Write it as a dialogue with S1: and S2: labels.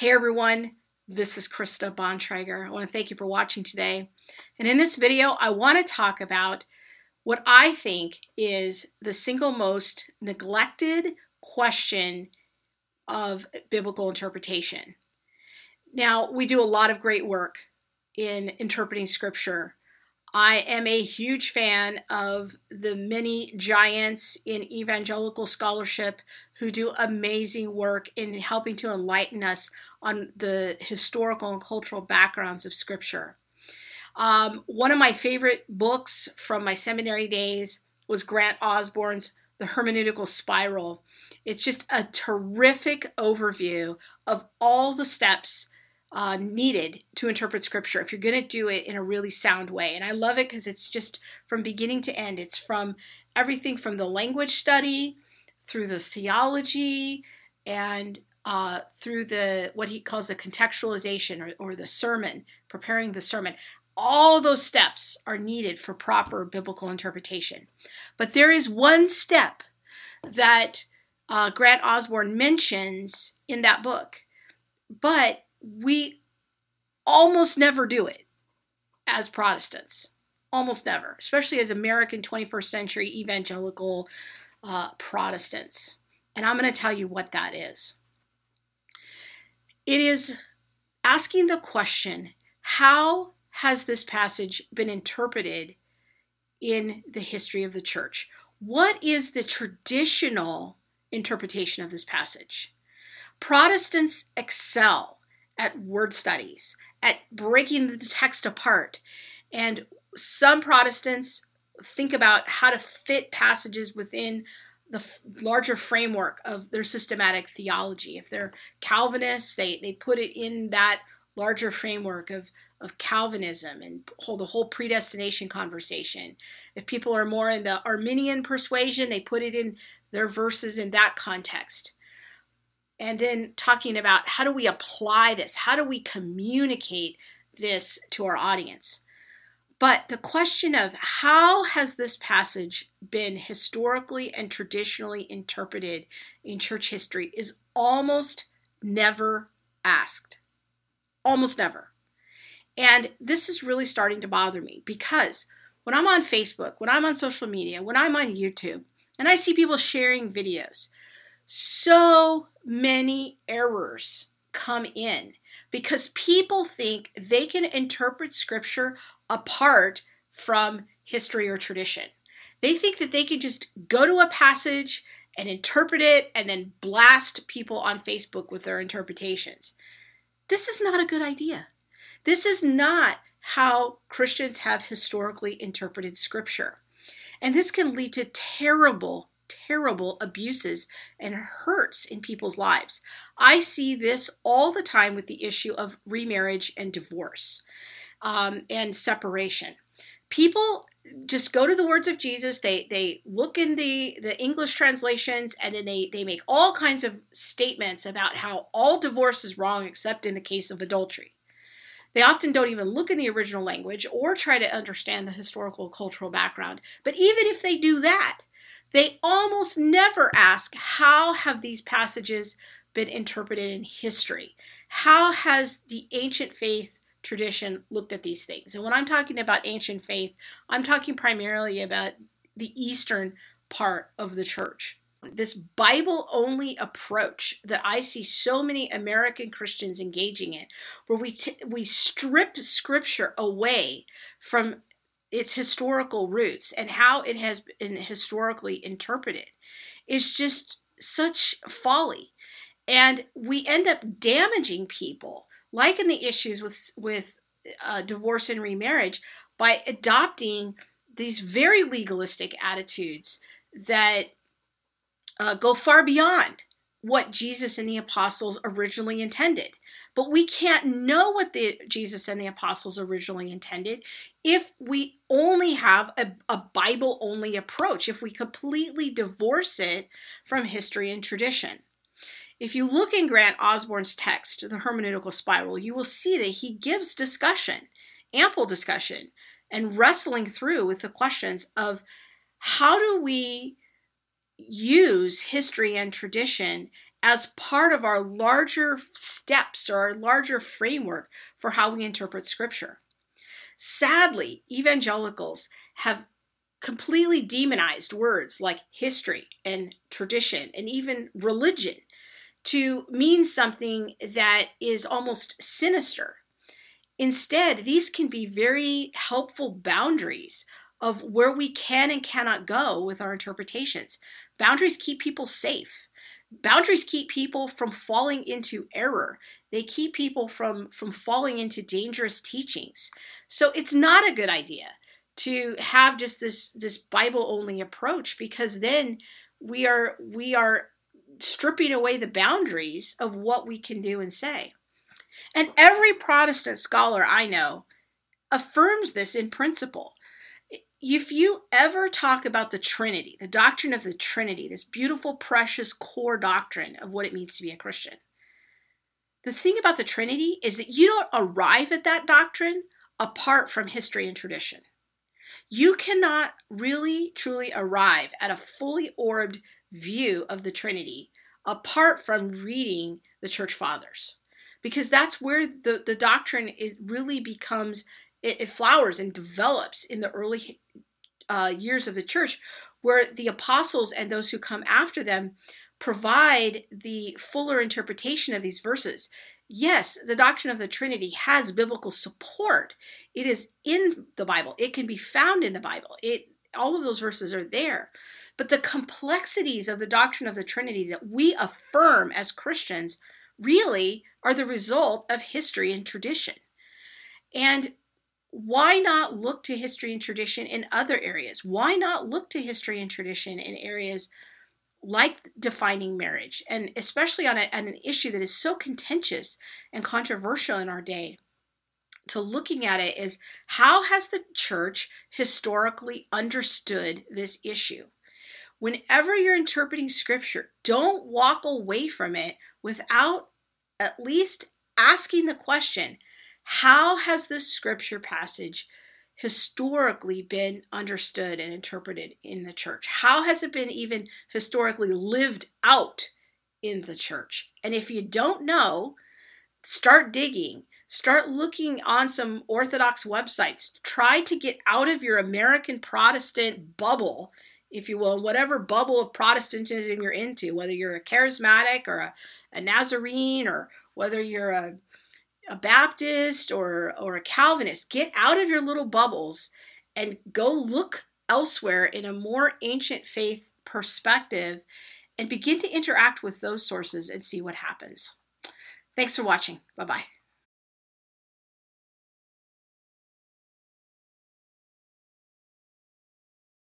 S1: Hey everyone, this is Krista Bontrager. I want to thank you for watching today. And in this video, I want to talk about what I think is the single most neglected question of biblical interpretation. Now, we do a lot of great work in interpreting scripture. I am a huge fan of the many giants in evangelical scholarship who do amazing work in helping to enlighten us on the historical and cultural backgrounds of Scripture. Um, one of my favorite books from my seminary days was Grant Osborne's The Hermeneutical Spiral. It's just a terrific overview of all the steps uh, needed to interpret scripture if you're going to do it in a really sound way. And I love it because it's just from beginning to end. It's from everything from the language study through the theology and uh, through the what he calls the contextualization or, or the sermon, preparing the sermon. All those steps are needed for proper biblical interpretation. But there is one step that uh, Grant Osborne mentions in that book, but we almost never do it as Protestants. Almost never, especially as American 21st century evangelical uh, Protestants. And I'm going to tell you what that is. It is asking the question how has this passage been interpreted in the history of the church? What is the traditional interpretation of this passage? Protestants excel at word studies, at breaking the text apart. And some Protestants think about how to fit passages within the f- larger framework of their systematic theology. If they're Calvinists, they, they put it in that larger framework of, of Calvinism and hold the whole predestination conversation. If people are more in the Arminian persuasion, they put it in their verses in that context. And then talking about how do we apply this? How do we communicate this to our audience? But the question of how has this passage been historically and traditionally interpreted in church history is almost never asked. Almost never. And this is really starting to bother me because when I'm on Facebook, when I'm on social media, when I'm on YouTube, and I see people sharing videos, so many errors come in because people think they can interpret scripture apart from history or tradition. They think that they can just go to a passage and interpret it and then blast people on Facebook with their interpretations. This is not a good idea. This is not how Christians have historically interpreted scripture. And this can lead to terrible terrible abuses and hurts in people's lives. I see this all the time with the issue of remarriage and divorce um, and separation. People just go to the words of Jesus. They they look in the the English translations and then they they make all kinds of statements about how all divorce is wrong except in the case of adultery. They often don't even look in the original language or try to understand the historical cultural background. But even if they do that, they almost never ask how have these passages been interpreted in history? How has the ancient faith tradition looked at these things? And when I'm talking about ancient faith, I'm talking primarily about the eastern part of the church. This Bible only approach that I see so many American Christians engaging in, where we, t- we strip scripture away from its historical roots and how it has been historically interpreted is just such folly. And we end up damaging people like in the issues with with uh, divorce and remarriage by adopting these very legalistic attitudes that uh, go far beyond what Jesus and the apostles originally intended. But we can't know what the Jesus and the apostles originally intended if we only have a, a Bible only approach, if we completely divorce it from history and tradition. If you look in Grant Osborne's text, The Hermeneutical Spiral, you will see that he gives discussion, ample discussion, and wrestling through with the questions of how do we use history and tradition as part of our larger steps or our larger framework for how we interpret Scripture. Sadly, evangelicals have completely demonized words like history and tradition and even religion to mean something that is almost sinister. Instead, these can be very helpful boundaries of where we can and cannot go with our interpretations. Boundaries keep people safe. Boundaries keep people from falling into error. They keep people from from falling into dangerous teachings. So it's not a good idea to have just this this Bible only approach because then we are we are stripping away the boundaries of what we can do and say. And every Protestant scholar I know affirms this in principle. If you ever talk about the Trinity, the doctrine of the Trinity, this beautiful, precious core doctrine of what it means to be a Christian, the thing about the Trinity is that you don't arrive at that doctrine apart from history and tradition. You cannot really, truly arrive at a fully orbed view of the Trinity apart from reading the church fathers because that's where the, the doctrine is really becomes it, it flowers and develops in the early uh, years of the church where the apostles and those who come after them provide the fuller interpretation of these verses. Yes the doctrine of the trinity has biblical support. It is in the bible. It can be found in the bible. It all of those verses are there. But the complexities of the doctrine of the Trinity that we affirm as Christians really are the result of history and tradition. And why not look to history and tradition in other areas? Why not look to history and tradition in areas like defining marriage, and especially on, a, on an issue that is so contentious and controversial in our day? To looking at it is how has the church historically understood this issue? whenever you're interpreting scripture, don't walk away from it without at least asking the question how has this scripture passage historically been understood and interpreted in the church? How has it been even historically lived out in the church? And if you don't know, start digging. Start looking on some Orthodox websites. Try to get out of your American Protestant bubble if you will, whatever bubble of Protestantism you're into, whether you're a charismatic or a, a Nazarene or whether you're a, a Baptist or, or a Calvinist, get out of your little bubbles and go look elsewhere in a more ancient faith perspective and begin to interact with those sources and see what happens. Thanks for watching. Bye bye.